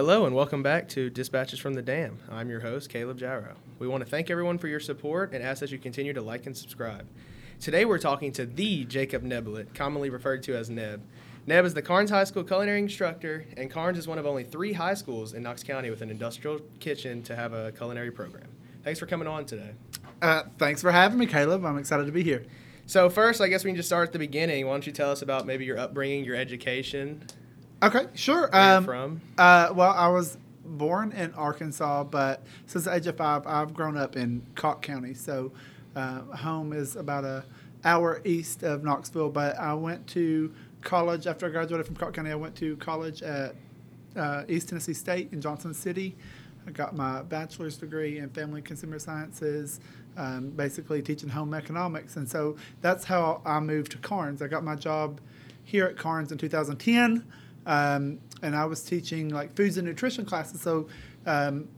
Hello and welcome back to Dispatches from the Dam. I'm your host, Caleb Jarrow. We want to thank everyone for your support and ask that you continue to like and subscribe. Today we're talking to the Jacob Nebelet, commonly referred to as Neb. Neb is the Karns High School culinary instructor, and Karns is one of only three high schools in Knox County with an industrial kitchen to have a culinary program. Thanks for coming on today. Uh, thanks for having me, Caleb. I'm excited to be here. So, first, I guess we can just start at the beginning. Why don't you tell us about maybe your upbringing, your education, Okay, sure. where Um, from? uh, well, I was born in Arkansas, but since the age of five, I've grown up in Cocke County. So, uh, home is about a hour east of Knoxville. But I went to college after I graduated from Cocke County. I went to college at uh, East Tennessee State in Johnson City. I got my bachelor's degree in family consumer sciences, um, basically teaching home economics. And so that's how I moved to Karns. I got my job here at Karns in 2010, um, and I was teaching like foods and nutrition classes. So um,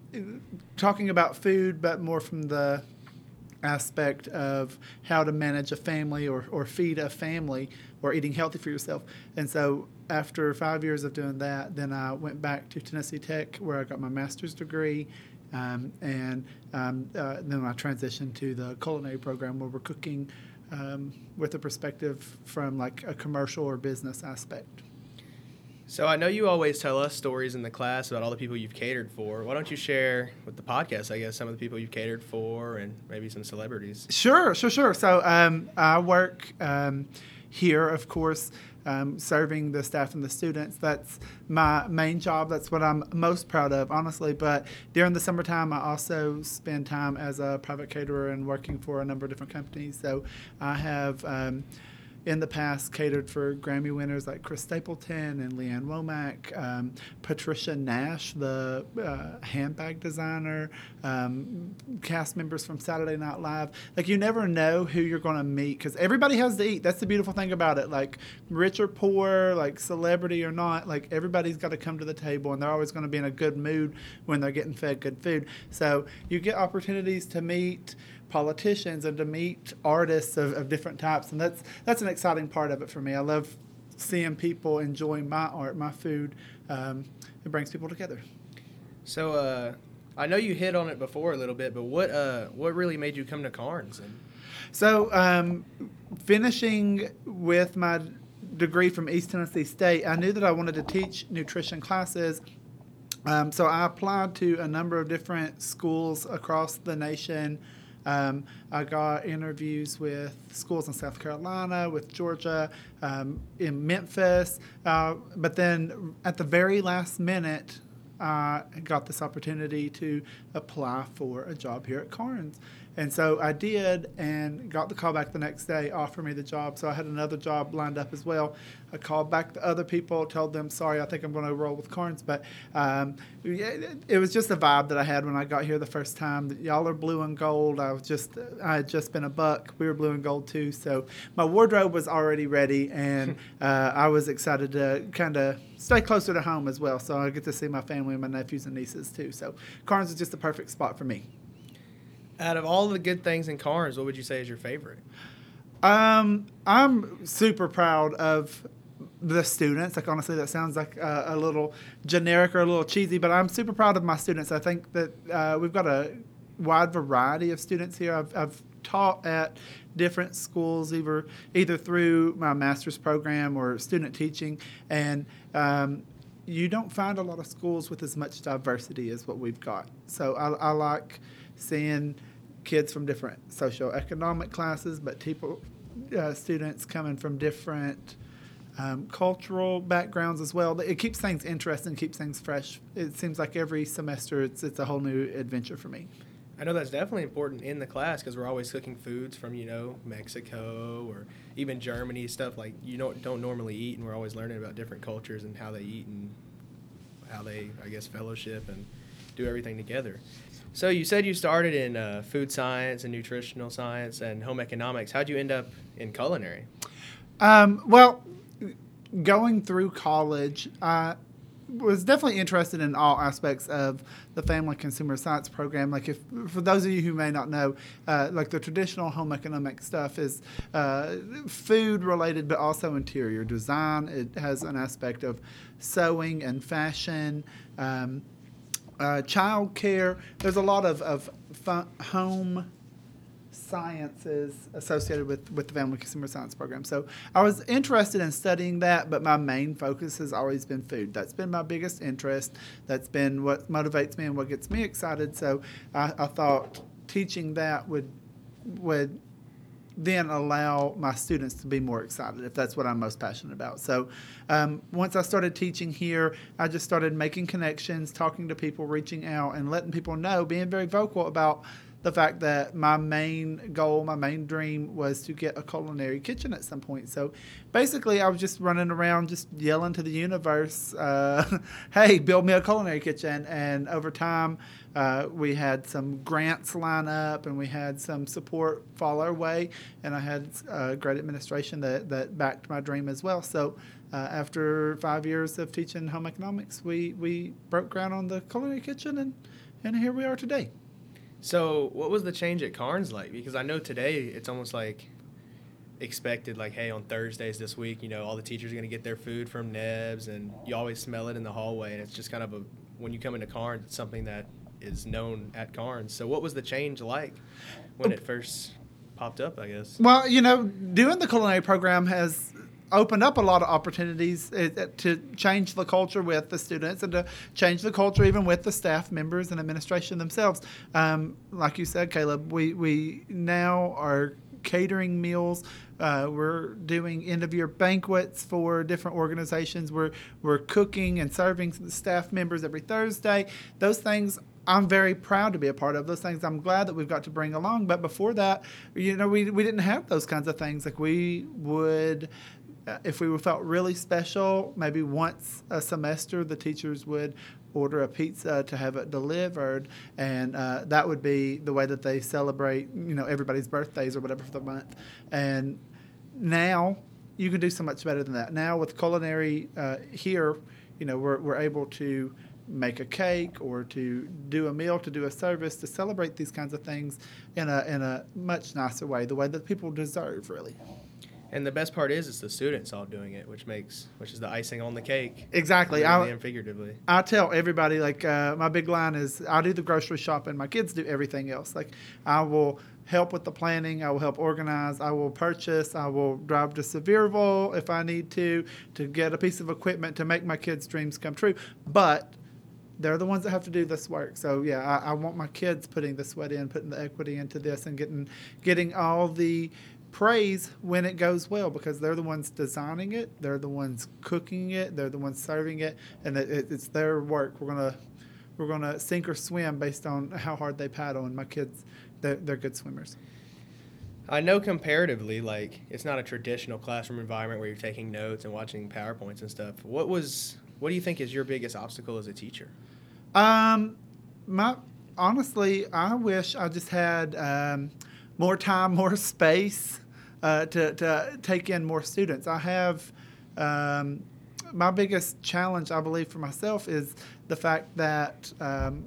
talking about food, but more from the aspect of how to manage a family or, or feed a family or eating healthy for yourself. And so after five years of doing that, then I went back to Tennessee Tech where I got my master's degree. Um, and um, uh, then I transitioned to the culinary program where we're cooking um, with a perspective from like a commercial or business aspect. So I know you always tell us stories in the class about all the people you've catered for. Why don't you share with the podcast, I guess, some of the people you've catered for and maybe some celebrities? Sure, sure, sure. So um, I work um, here, of course, um, serving the staff and the students. That's my main job. That's what I'm most proud of, honestly. But during the summertime, I also spend time as a private caterer and working for a number of different companies. So I have. In the past catered for Grammy winners like Chris Stapleton and Lee Ann Womack, um, Patricia Nash, the uh, handbag designer, um, cast members from Saturday Night Live. Like you never know who you're going to meet because everybody has to eat. That's the beautiful thing about it. Like rich or poor, like celebrity or not, like everybody's got to come to the table and they're always going to be in a good mood when they're getting fed good food. So you get opportunities to meet politicians and to meet artists of, of different types. And that's that's an exciting part of it for me. I love seeing people enjoying my art my food. Um, it brings people together. So uh, I know you hit on it before a little bit, but what uh, what really made you come to Karns? And so um, finishing with my degree from east tennessee state i knew that i wanted to teach nutrition classes. Um, so i applied to a number of different schools across the nation um, I got interviews with schools in South Carolina, with Georgia, um, in Memphis. Uh, but then at the very last minute, I got this opportunity to apply for a job here at Karns. And so I did and got the call back the next day, offered me the job. So I had another job lined up as well. I called back the other people, told them, sorry, I think I'm going to roll with Karns. But um, it, it was just a vibe that I had when I got here the first time. Y'all are blue and gold. I was just, I had just been a buck. We were blue and gold too. So my wardrobe was already ready, and uh, I was excited to kind of stay closer to home as well. So I get to see my family and my nephews and nieces too. So Karns is just the perfect spot for me. Out of all the good things in Karns, what would you say is your favorite? Um, I'm super proud of the students. Like honestly, that sounds like a, a little generic or a little cheesy, but I'm super proud of my students. I think that uh, we've got a wide variety of students here. I've, I've taught at different schools, either either through my master's program or student teaching, and um, you don't find a lot of schools with as much diversity as what we've got. So I, I like seeing kids from different socioeconomic classes, but people, uh, students coming from different um, cultural backgrounds as well. It keeps things interesting, keeps things fresh. It seems like every semester it's it's a whole new adventure for me. I know that's definitely important in the class because we're always cooking foods from you know Mexico or even Germany stuff like you don't don't normally eat, and we're always learning about different cultures and how they eat and how they I guess fellowship and do everything together. So you said you started in uh, food science and nutritional science and home economics. How'd you end up in culinary? Um, well, going through college, I was definitely interested in all aspects of the family consumer science program. Like, if for those of you who may not know, uh, like the traditional home economic stuff is uh, food related, but also interior design. It has an aspect of sewing and fashion. Um, uh, child care. There's a lot of, of fun, home sciences associated with, with the Family Consumer Science Program. So I was interested in studying that, but my main focus has always been food. That's been my biggest interest. That's been what motivates me and what gets me excited. So I, I thought teaching that would would then allow my students to be more excited if that's what I'm most passionate about. So um, once I started teaching here, I just started making connections, talking to people, reaching out, and letting people know, being very vocal about the fact that my main goal, my main dream was to get a culinary kitchen at some point. So basically, I was just running around, just yelling to the universe, uh, hey, build me a culinary kitchen. And over time, uh, we had some grants line up and we had some support fall our way. And I had a great administration that, that backed my dream as well. So uh, after five years of teaching home economics, we, we broke ground on the culinary kitchen and, and here we are today. So, what was the change at Karns like? Because I know today it's almost like expected, like, hey, on Thursdays this week, you know, all the teachers are going to get their food from Nebs, and you always smell it in the hallway. And it's just kind of a, when you come into Karns, it's something that is known at Karns. So, what was the change like when it first popped up, I guess? Well, you know, doing the culinary program has opened up a lot of opportunities uh, uh, to change the culture with the students and to change the culture even with the staff members and administration themselves. Um, like you said, Caleb, we, we now are catering meals. Uh, we're doing end of year banquets for different organizations. We're, we're cooking and serving staff members every Thursday. Those things I'm very proud to be a part of those things. I'm glad that we've got to bring along. But before that, you know, we, we didn't have those kinds of things. Like we would uh, if we felt really special, maybe once a semester, the teachers would order a pizza to have it delivered, and uh, that would be the way that they celebrate, you know, everybody's birthdays or whatever for the month. And now you can do so much better than that. Now with culinary uh, here, you know, we're, we're able to make a cake or to do a meal, to do a service, to celebrate these kinds of things in a in a much nicer way, the way that people deserve, really. And the best part is, it's the students all doing it, which makes, which is the icing on the cake. Exactly. I, and figuratively. I tell everybody, like, uh, my big line is I do the grocery shopping, my kids do everything else. Like, I will help with the planning, I will help organize, I will purchase, I will drive to Sevierville if I need to, to get a piece of equipment to make my kids' dreams come true. But they're the ones that have to do this work. So yeah, I, I, want my kids putting the sweat in, putting the equity into this, and getting getting all the praise when it goes well because they're the ones designing it, they're the ones cooking it, they're the ones serving it, and it, it's their work. We're gonna we're gonna sink or swim based on how hard they paddle. And my kids, they're, they're good swimmers. I know comparatively, like it's not a traditional classroom environment where you're taking notes and watching powerpoints and stuff. What was what do you think is your biggest obstacle as a teacher? Um, my honestly, I wish I just had um, more time, more space uh, to, to take in more students. I have um, my biggest challenge, I believe, for myself is the fact that um,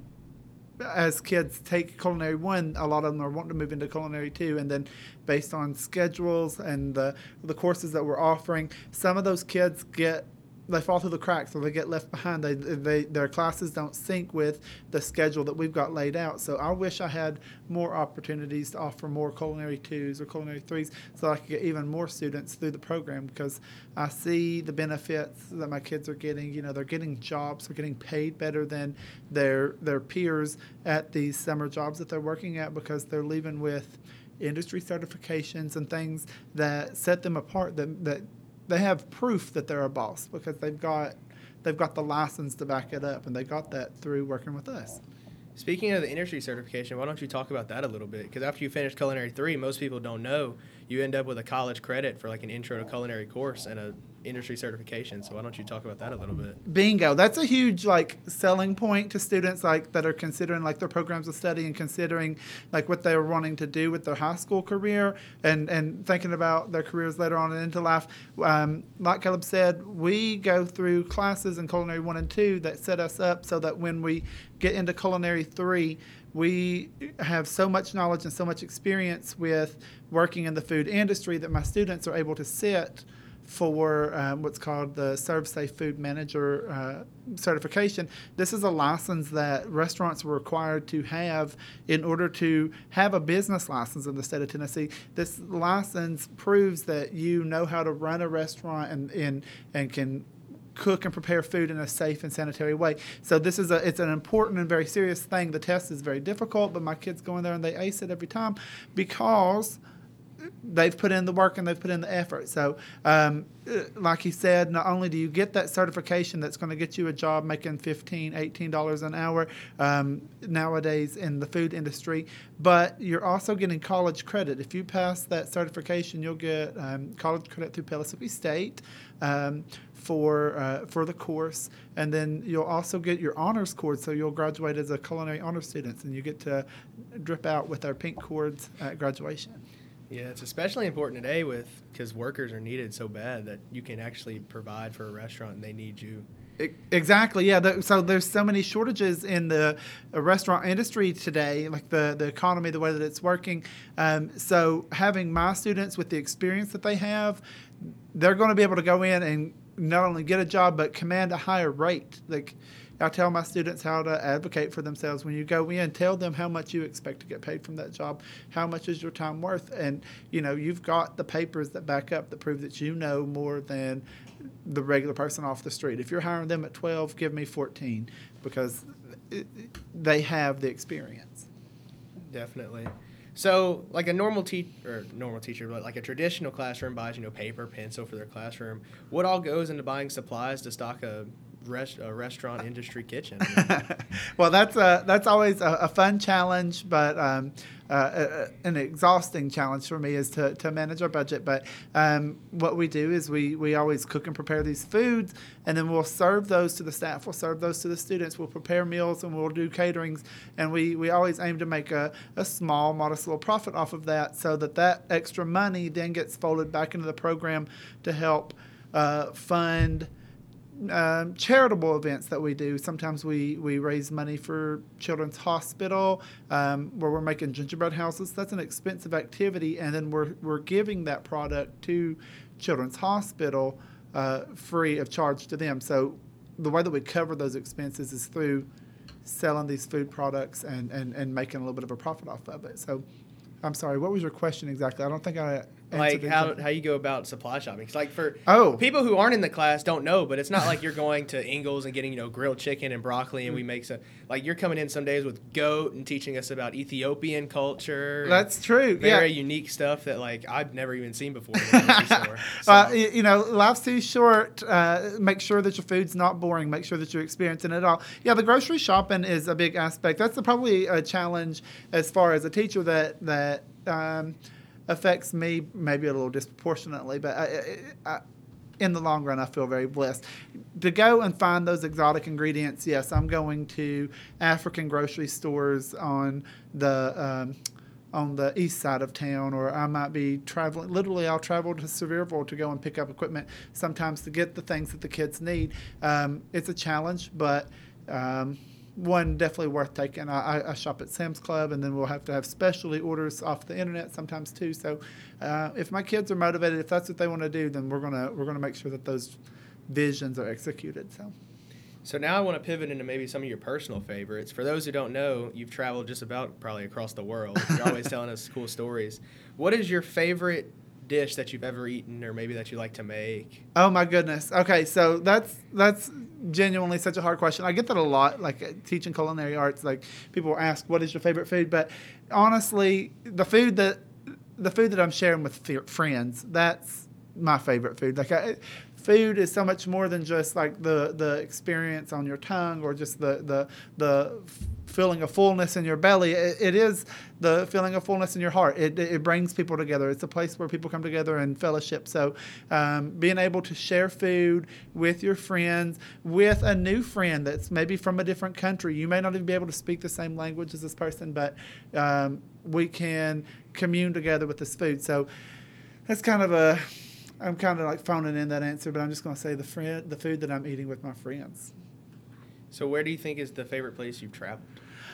as kids take culinary one, a lot of them are wanting to move into culinary two, and then based on schedules and the the courses that we're offering, some of those kids get they fall through the cracks or they get left behind. They, they their classes don't sync with the schedule that we've got laid out. So I wish I had more opportunities to offer more culinary twos or culinary threes, so I could get even more students through the program because I see the benefits that my kids are getting. You know, they're getting jobs, they're getting paid better than their their peers at these summer jobs that they're working at because they're leaving with industry certifications and things that set them apart that, that they have proof that they're a boss because they've got they've got the license to back it up, and they got that through working with us. Speaking of the industry certification, why don't you talk about that a little bit? Because after you finish culinary three, most people don't know you end up with a college credit for like an intro to culinary course and a industry certification. So why don't you talk about that a little bit? Bingo. That's a huge like selling point to students like that are considering like their programs of study and considering like what they're wanting to do with their high school career and and thinking about their careers later on into life. Um, like Caleb said, we go through classes in culinary one and two that set us up so that when we get into culinary three, we have so much knowledge and so much experience with working in the food industry that my students are able to sit for um, what's called the ServSafe Food Manager uh, certification. This is a license that restaurants were required to have in order to have a business license in the state of Tennessee. This license proves that you know how to run a restaurant and, and, and can cook and prepare food in a safe and sanitary way. So this is a it's an important and very serious thing. The test is very difficult, but my kids go in there and they ace it every time because they've put in the work and they've put in the effort. So, um, like you said, not only do you get that certification that's going to get you a job making $15, $18 an hour um, nowadays in the food industry, but you're also getting college credit. If you pass that certification, you'll get um, college credit through Pellissippi State. Um, for uh, for the course, and then you'll also get your honors cord. So you'll graduate as a culinary honors student, and you get to drip out with our pink cords at graduation. Yeah, it's especially important today with because workers are needed so bad that you can actually provide for a restaurant and they need you. Exactly. Yeah. so there's so many shortages in the uh, restaurant industry today, like the the economy, the way that it's working. Um, so having my students with the experience that they have, they're going to be able to go in and not only get a job but command a higher rate. Like I tell my students how to advocate for themselves. When you go in, tell them how much you expect to get paid from that job. How much is your time worth? And you know, you've got the papers that back up that prove that you know more than the regular person off the street. If you're hiring them at 12, give me 14 because they have the experience. Definitely. So, like a normal teacher, or normal teacher, but like a traditional classroom buys, you know, paper, pencil for their classroom. What all goes into buying supplies to stock a rest, restaurant industry kitchen. well, that's a, that's always a, a fun challenge, but um, uh, a, an exhausting challenge for me is to, to manage our budget. But um, what we do is we, we always cook and prepare these foods, and then we'll serve those to the staff. We'll serve those to the students. We'll prepare meals and we'll do caterings, and we, we always aim to make a, a small, modest little profit off of that, so that that extra money then gets folded back into the program to help uh, fund um, charitable events that we do. Sometimes we, we raise money for Children's Hospital, um, where we're making gingerbread houses. That's an expensive activity, and then we're, we're giving that product to Children's Hospital uh, free of charge to them. So the way that we cover those expenses is through selling these food products and, and, and making a little bit of a profit off of it. So I'm sorry, what was your question exactly? I don't think I like how, how you go about supply shopping. Cause like for oh people who aren't in the class don't know, but it's not like you're going to Ingles and getting you know grilled chicken and broccoli and we make some like you're coming in some days with goat and teaching us about Ethiopian culture. That's true. Very yeah. unique stuff that like I've never even seen before. so. uh, you know, life's too short. Uh, make sure that your food's not boring. Make sure that you're experiencing it all. Yeah, the grocery shopping is a big aspect. That's probably a challenge as far as a teacher that that. Um, affects me maybe a little disproportionately, but I, I, in the long run, I feel very blessed. To go and find those exotic ingredients, yes, I'm going to African grocery stores on the um, on the east side of town, or I might be traveling. Literally, I'll travel to Sevierville to go and pick up equipment sometimes to get the things that the kids need. Um, it's a challenge, but um, one definitely worth taking. I, I, shop at Sam's Club, and then we'll have to have specialty orders off the internet sometimes too. So, uh, if my kids are motivated, if that's what they want to do, then we're gonna we're gonna make sure that those visions are executed. So. So now I want to pivot into maybe some of your personal favorites. For those who don't know, you've traveled just about probably across the world. You're always telling us cool stories. What is your favorite dish that you've ever eaten or maybe that you like to make? Oh my goodness. Okay, so that's that's genuinely such a hard question. I get that a lot like uh, teaching culinary arts like people ask what is your favorite food, but honestly, the food that the food that I'm sharing with friends, that's my favorite food. Like I, food is so much more than just like the the experience on your tongue or just the the the feeling of fullness in your belly. It, it is the feeling of fullness in your heart. It, it brings people together. It's a place where people come together and fellowship. So, um, being able to share food with your friends, with a new friend that's maybe from a different country, you may not even be able to speak the same language as this person, but um, we can commune together with this food. So, that's kind of a I'm kind of like phoning in that answer, but I'm just going to say the friend, the food that I'm eating with my friends. So, where do you think is the favorite place you've traveled?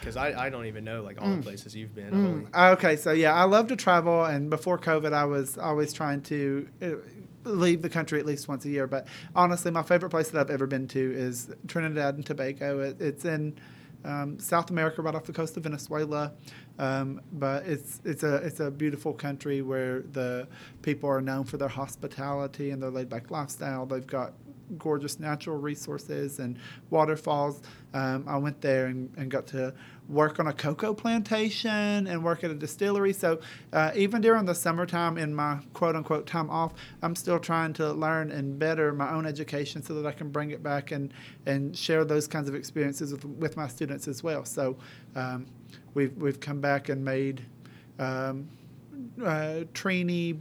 Because I, I don't even know like all Mm. the places you've been. Mm. Okay, so yeah, I love to travel, and before COVID, I was always trying to uh, leave the country at least once a year. But honestly, my favorite place that I've ever been to is Trinidad and Tobago. It, it's in um, South America, right off the coast of Venezuela. Um, but it's it's a it's a beautiful country where the people are known for their hospitality and their laid back lifestyle. They've got gorgeous natural resources and waterfalls. Um, I went there and, and got to work on a cocoa plantation and work at a distillery. So uh, even during the summertime in my quote unquote time off, I'm still trying to learn and better my own education so that I can bring it back and, and share those kinds of experiences with, with my students as well. So um, we've, we've come back and made um, uh, Trini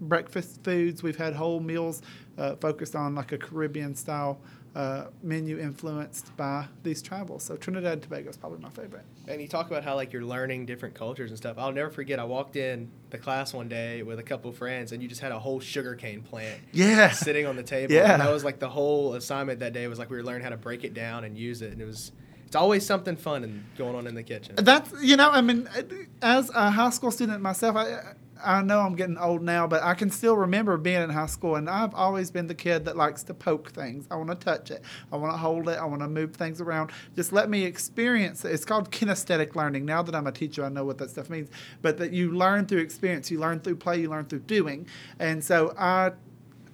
breakfast foods. We've had whole meals uh, focused on like a Caribbean style uh, menu influenced by these travels. So Trinidad and Tobago is probably my favorite. And you talk about how like you're learning different cultures and stuff. I'll never forget. I walked in the class one day with a couple of friends, and you just had a whole sugarcane plant Yeah. sitting on the table. Yeah. And that was like the whole assignment that day was like we were learning how to break it down and use it, and it was. It's always something fun and going on in the kitchen. That's you know, I mean, as a high school student myself, I I know I'm getting old now, but I can still remember being in high school, and I've always been the kid that likes to poke things. I want to touch it. I want to hold it. I want to move things around. Just let me experience it. It's called kinesthetic learning. Now that I'm a teacher, I know what that stuff means. But that you learn through experience, you learn through play, you learn through doing, and so I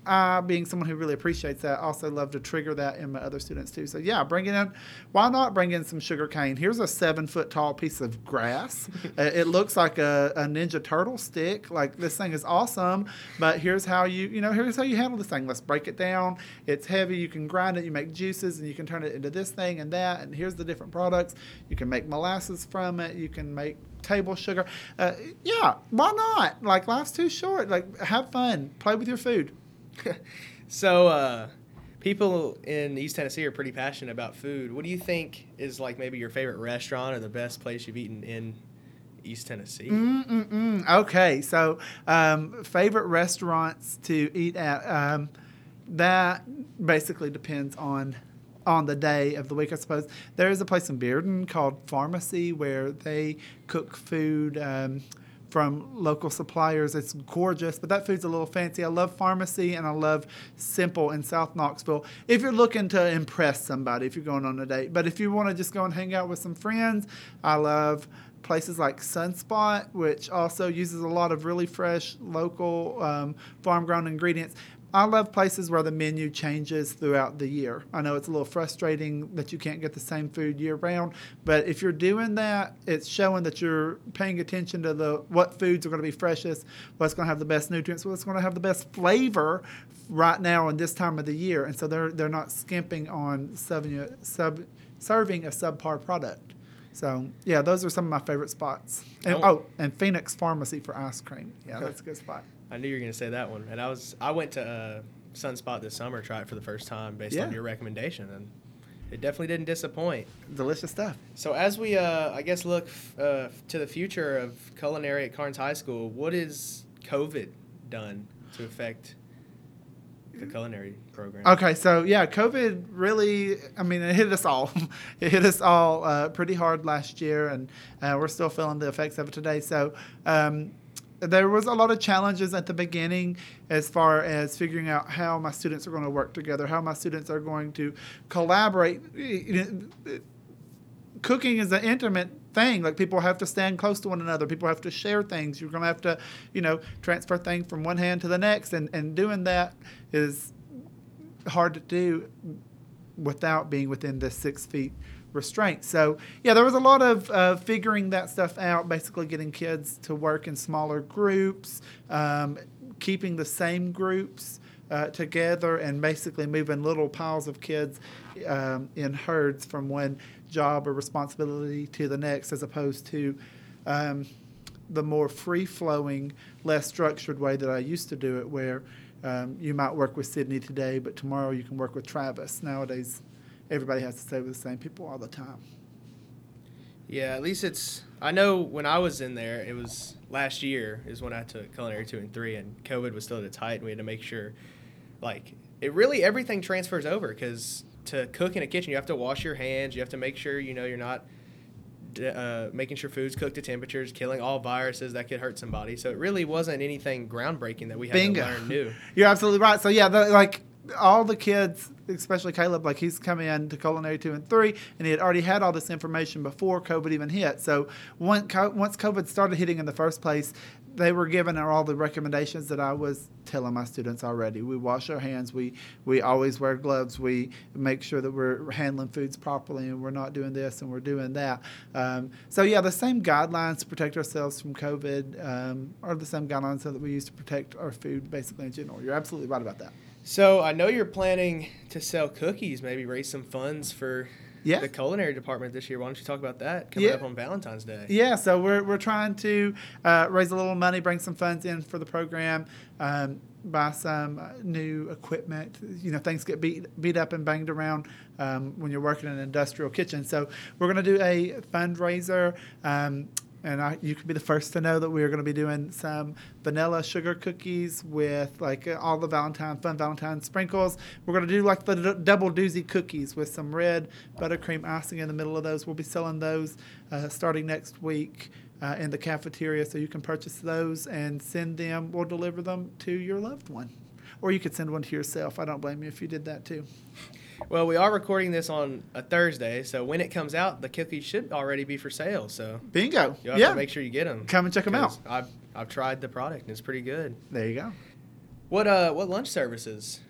I, being someone who really appreciates that, also love to trigger that in my other students too. So yeah, bring it in. Why not bring in some sugar cane? Here's a seven foot tall piece of grass. Uh, it looks like a, a Ninja Turtle stick. Like this thing is awesome. But here's how you, you know, here's how you handle this thing. Let's break it down. It's heavy. You can grind it. You make juices, and you can turn it into this thing and that. And here's the different products. You can make molasses from it. You can make table sugar. Uh, yeah, why not? Like life's too short. Like have fun. Play with your food. so, uh, people in East Tennessee are pretty passionate about food. What do you think is like maybe your favorite restaurant or the best place you've eaten in East Tennessee? Mm-mm-mm. Okay, so um, favorite restaurants to eat at. Um, that basically depends on on the day of the week, I suppose. There is a place in Bearden called Pharmacy where they cook food. Um, from local suppliers. It's gorgeous, but that food's a little fancy. I love pharmacy and I love simple in South Knoxville. If you're looking to impress somebody, if you're going on a date, but if you want to just go and hang out with some friends, I love places like Sunspot, which also uses a lot of really fresh, local, um, farm grown ingredients. I love places where the menu changes throughout the year. I know it's a little frustrating that you can't get the same food year round, but if you're doing that, it's showing that you're paying attention to the what foods are going to be freshest, what's going to have the best nutrients, what's going to have the best flavor right now in this time of the year, and so they're they're not skimping on serving sub, serving a subpar product. So yeah, those are some of my favorite spots. And, Oh. oh, and Phoenix Pharmacy for ice cream. Yeah, that's a good spot. I knew you were going to say that one. And I was I went to uh, Sunspot this summer, tried it for the first time based on your recommendation, and it definitely didn't disappoint. Delicious stuff. So as we, uh, I guess, look uh, to the future of culinary at Karns High School, what has COVID done to affect the culinary program? Okay, so yeah, COVID really, I mean, it hit us all. it hit us all uh, pretty hard last year, and uh, we're still feeling the effects of it today. So, um, there was a lot of challenges at the beginning as far as figuring out how my students are going to work together, how my students are going to collaborate. Cooking is an intimate thing. Like people have to stand close to one another. People have to share things. You're going to have to, you know, transfer things from one hand to the next, and and doing that is hard to do without being within the six feet restraint. So yeah, there was a lot of uh, figuring that stuff out. Basically, getting kids to work in smaller groups, um, keeping the same groups. uh, together and basically moving little piles of kids um, in herds from one job or responsibility to the next, as opposed to um, the more free flowing, less structured way that I used to do it, where um, you might work with Sydney today, but tomorrow you can work with Travis. Nowadays, everybody has to stay with the same people all the time. Yeah, at least it's. I know when I was in there, it was last year is when I took culinary two and three, and COVID was still at its height, and we had to make sure, like, it really everything transfers over because to cook in a kitchen, you have to wash your hands, you have to make sure you know you're not uh, making sure food's cooked to temperatures, killing all viruses that could hurt somebody. So it really wasn't anything groundbreaking that we had Bingo. to learn new. You're absolutely right. So yeah, the, like all the kids, especially Caleb, like he's come in to culinary two and three, and he had already had all this information before COVID even hit. So once COVID started hitting in the first place, they were giving all the recommendations that I was telling my students already. We wash our hands. We we always wear gloves. We make sure that we're handling foods properly, and we're not doing this and we're doing that. Um, so yeah, the same guidelines to protect ourselves from COVID um, are the same guidelines that we use to protect our food, basically in general. You're absolutely right about that. So I know you're planning to sell cookies, maybe raise some funds for Yeah. the culinary department this year. Why don't you talk about that coming Yeah. up on Valentine's Day? Yeah, so we're, we're trying to uh, raise a little money, bring some funds in for the program, um, buy some uh, new equipment. You know, things get beat beat up and banged around um, when you're working in an industrial kitchen. So we're going to do a fundraiser. Um, and I, you can be the first to know that we're going to be doing some vanilla sugar cookies with like uh, all the Valentine fun Valentine sprinkles. We're going to do like the d- double doozy cookies with some red buttercream icing in the middle of those. We'll be selling those uh, starting next week uh, in the cafeteria, so you can purchase those and send them. We'll deliver them to your loved one, or you could send one to yourself. I don't blame you if you did that too. Well, we are recording this on a Thursday, so when it comes out, the cookies should already be for sale. So Bingo! you'll have Yeah, to make sure you get them. come and check them out. I've I've tried the product and it's pretty good. There you go. What uh what lunch services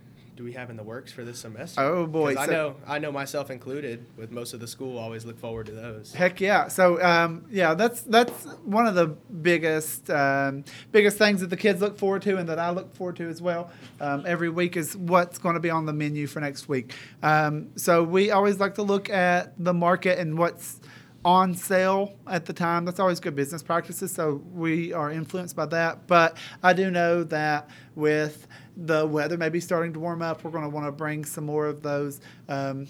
do we have in the works for this semester? Oh, boy, I so- know I know myself included. With most of the school, always look forward to those. Heck yeah! So um, yeah, that's that's one of the biggest um, biggest things that the kids look forward to, and that I look forward to as well. Um, every week is what's going to be on the menu for next week. Um, so we always like to look at the market and what's on sale at the time. That's always good business practices. So we are influenced by that. But I do know that with the weather may be starting to warm up, we're going to want to bring some more of those. Um,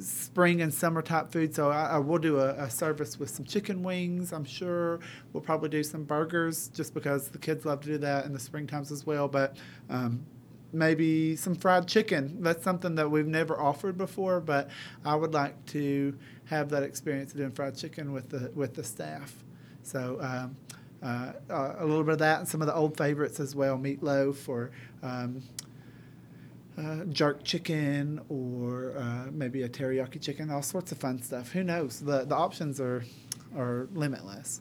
spring and summer type food. So I, I will do a, a service with some chicken wings. I'm sure we'll probably do some burgers just because the kids love to do that in the spring times as well. But um, maybe some fried chicken. That's something that we've never offered before, but I would like to have that experience of doing fried chicken with the with the staff. So. Um, uh, uh, a little bit of that and some of the old favorites as well, meatloaf or um, uh, jerk chicken or uh, maybe a teriyaki chicken, all sorts of fun stuff. Who knows? The the options are are limitless.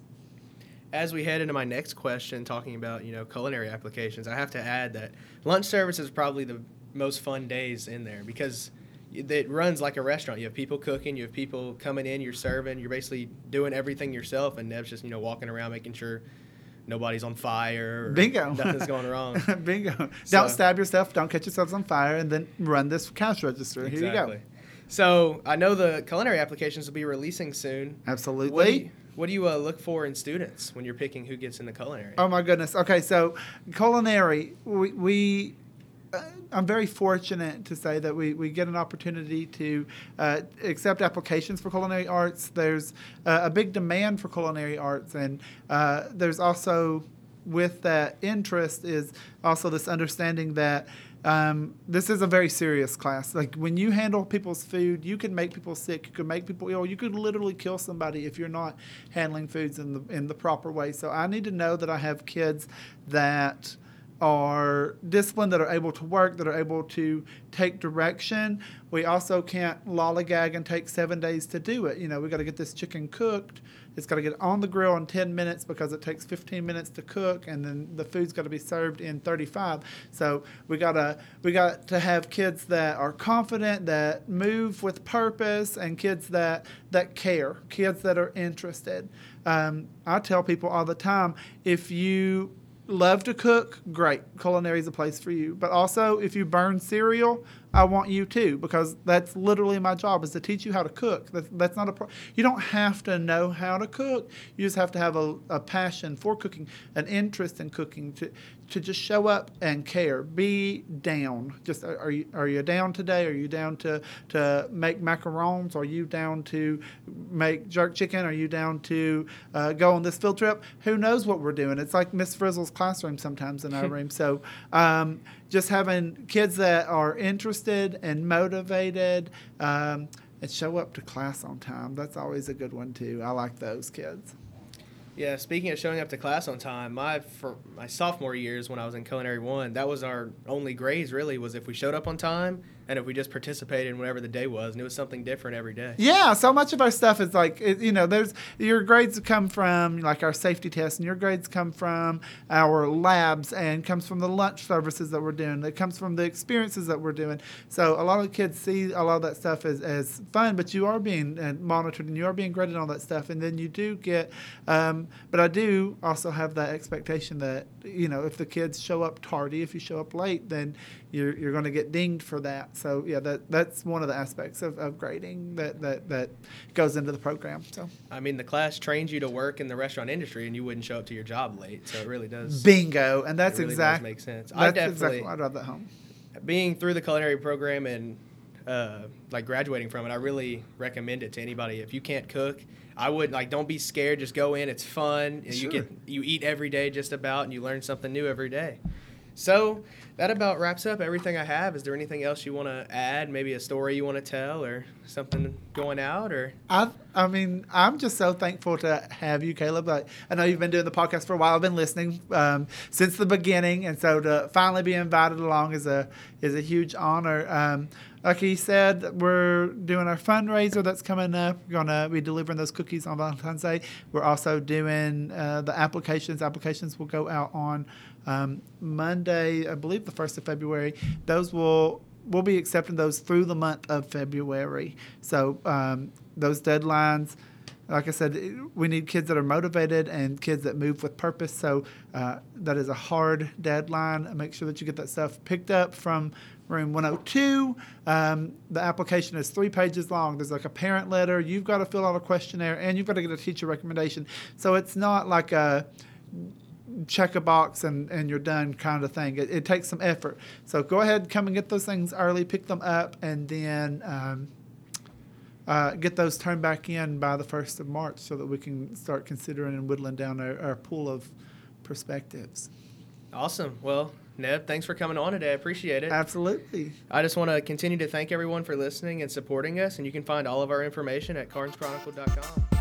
As we head into my next question, talking about you know culinary applications, I have to add that lunch service is probably the most fun days in there because it runs like a restaurant. You have people cooking, you have people coming in, you're serving, you're basically doing everything yourself, and Neb's just you know walking around making sure nobody's on fire, or Bingo. nothing's going wrong. Bingo. So- don't stab yourself. Don't catch yourselves on fire, and then run this cash register. Here you go. So I know the culinary applications will be releasing soon. Absolutely. What do you, what do you uh, look for in students when you're picking who gets in the culinary? Oh my goodness. Okay, so culinary, we, we I'm very fortunate to say that we, we get an opportunity to uh, accept applications for culinary arts. There's uh, a big demand for culinary arts, and uh, there's also with that interest is also this understanding that um, this is a very serious class. Like when you handle people's food, you can make people sick. You can make people ill. You could literally kill somebody if you're not handling foods in the in the proper way. So I need to know that I have kids that are disciplined, that are able to work, that are able to take direction. We also can't lollygag and take seven days to do it. You know, we got to get this chicken cooked. It's got to get on the grill in 10 minutes because it takes 15 minutes to cook, and then the food's got to be served in 35. So we got to we got to have kids that are confident, that move with purpose, and kids that that care, kids that are interested. Um, I tell people all the time, if you love to cook, great. Culinary is a place for you. But also, if you burn cereal, I want you to because that's literally my job is to teach you how to cook. That's, that's not a pro- you don't have to know how to cook. You just have to have a, a passion for cooking, an interest in cooking to to just show up and care. Be down. Just are you are you down today? Are you down to to make macarons? Are you down to make jerk chicken? Are you down to uh, go on this field trip? Who knows what we're doing? It's like Miss Frizzle's classroom sometimes in our room. So um, just having kids that are interested and motivated. Um, and show up to class on time. That's always a good one too. I like those kids. Yeah, speaking of showing up to class on time, my for my sophomore years when I was in culinary one, that was our only grades really was if we showed up on time and if we just participated in whatever the day was, and it was something different every day. Yeah, so much of our stuff is like it, you know, there's your grades come from like our safety tests, and your grades come from our labs, and comes from the lunch services that we're doing. It comes from the experiences that we're doing. So a lot of kids see a lot of that stuff as, as fun, but you are being uh, monitored and you are being graded on that stuff, and then you do get. Um, but I do also have that expectation that you know if the kids show up tardy, if you show up late, then you're, you're going to get dinged for that. So yeah, that that's one of the aspects of, of grading that, that that goes into the program. So I mean, the class trains you to work in the restaurant industry, and you wouldn't show up to your job late. So it really does. bingo, and that's really exactly does make sense. I definitely exactly I drive that home. being through the culinary program and uh, like graduating from it, I really recommend it to anybody. If you can't cook, I would like don't be scared. Just go in. It's fun. and You Sure. get you eat every day just about, and you learn something new every day. So that about wraps up everything I have. Is there anything else you want to add? Maybe a story you want to tell, or something going out, or I, I mean, I'm just so thankful to have you, Caleb. I, I know you've been doing the podcast for a while. I've been listening um, since the beginning, and so to finally be invited along is a is a huge honor. Um, like he said, we're doing our fundraiser that's coming up. We're gonna be delivering those cookies on Valentine's Day. We're also doing uh, the applications. Applications will go out on um, Monday, I believe, the first of February. Those will we'll be accepting those through the month of February. So um, those deadlines, like I said, we need kids that are motivated and kids that move with purpose. So uh, that is a hard deadline. Make sure that you get that stuff picked up from room 102. Um, the application is three pages long. There's like a parent letter. You've got to fill out a questionnaire and you've got to get a teacher recommendation. So it's not like a check a box and, and you're done kind of thing. It, it takes some effort. So go ahead, come and get those things early, pick them up, and then um, uh, get those turned back in by the 1st of March so that we can start considering and whittling down our, our pool of perspectives. awesome. Well, Neb, thanks for coming on today. I appreciate it. Absolutely. I just want to continue to thank everyone for listening and supporting us, and you can find all of our information at carnschronicle.com.